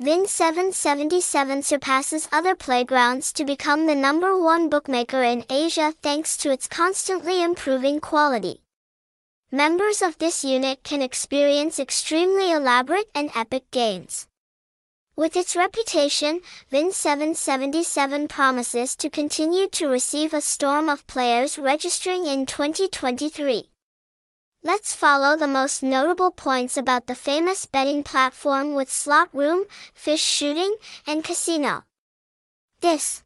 Vin777 surpasses other playgrounds to become the number one bookmaker in Asia thanks to its constantly improving quality. Members of this unit can experience extremely elaborate and epic games. With its reputation, Vin777 promises to continue to receive a storm of players registering in 2023. Let's follow the most notable points about the famous betting platform with slot room, fish shooting, and casino. This